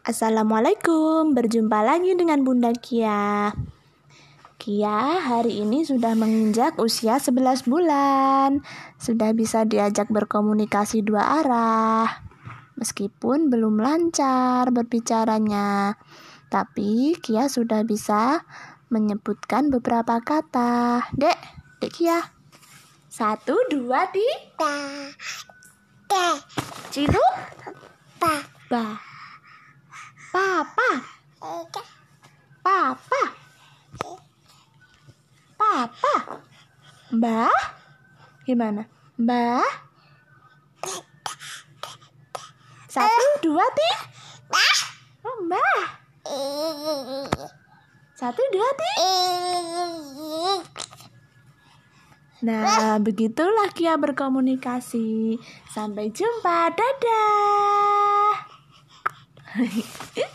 Assalamualaikum, berjumpa lagi dengan Bunda Kia. Kia hari ini sudah menginjak usia 11 bulan. Sudah bisa diajak berkomunikasi dua arah. Meskipun belum lancar berbicaranya, tapi Kia sudah bisa menyebutkan beberapa kata. Dek, Dek Kia. Satu, dua, tiga. Cilu? Pa. Ba. Papa. Papa. Papa. Mbah? Gimana? Mbah? Satu, dua, tiga. Oh, mbah. Satu, dua, tiga. Nah, begitulah Kia berkomunikasi. Sampai jumpa. Dadah.